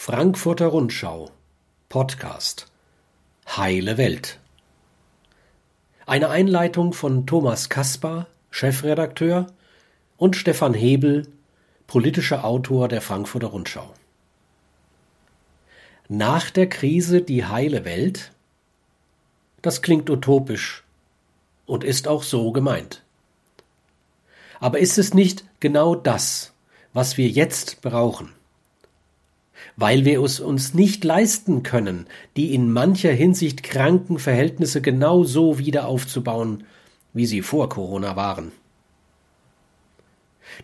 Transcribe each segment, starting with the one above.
Frankfurter Rundschau Podcast Heile Welt Eine Einleitung von Thomas Kaspar, Chefredakteur, und Stefan Hebel, politischer Autor der Frankfurter Rundschau. Nach der Krise die heile Welt? Das klingt utopisch und ist auch so gemeint. Aber ist es nicht genau das, was wir jetzt brauchen? Weil wir es uns nicht leisten können, die in mancher Hinsicht kranken Verhältnisse genau so wieder aufzubauen, wie sie vor Corona waren.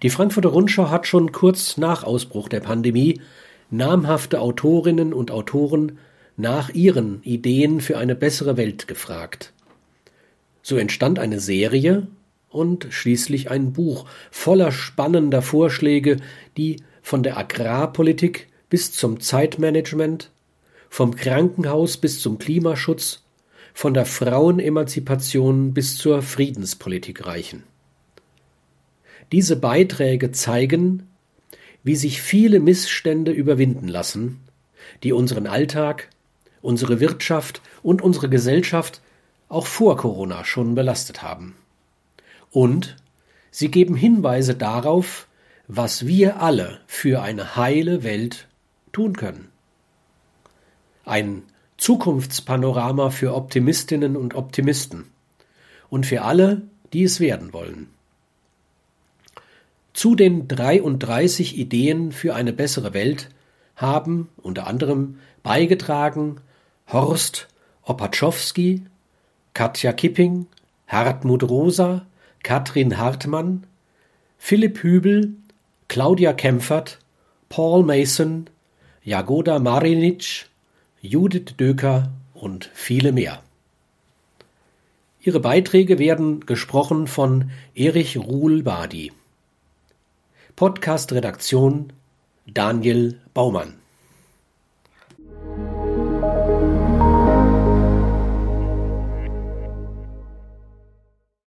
Die Frankfurter Rundschau hat schon kurz nach Ausbruch der Pandemie namhafte Autorinnen und Autoren nach ihren Ideen für eine bessere Welt gefragt. So entstand eine Serie und schließlich ein Buch voller spannender Vorschläge, die von der Agrarpolitik bis zum Zeitmanagement, vom Krankenhaus bis zum Klimaschutz, von der Frauenemanzipation bis zur Friedenspolitik reichen. Diese Beiträge zeigen, wie sich viele Missstände überwinden lassen, die unseren Alltag, unsere Wirtschaft und unsere Gesellschaft auch vor Corona schon belastet haben. Und sie geben Hinweise darauf, was wir alle für eine heile Welt tun können. Ein Zukunftspanorama für Optimistinnen und Optimisten und für alle, die es werden wollen. Zu den 33 Ideen für eine bessere Welt haben unter anderem beigetragen Horst Opatschowski, Katja Kipping, Hartmut Rosa, Katrin Hartmann, Philipp Hübel, Claudia Kempfert, Paul Mason, Jagoda Marinic, Judith Döker und viele mehr. Ihre Beiträge werden gesprochen von Erich Ruhl-Badi. Podcast-Redaktion Daniel Baumann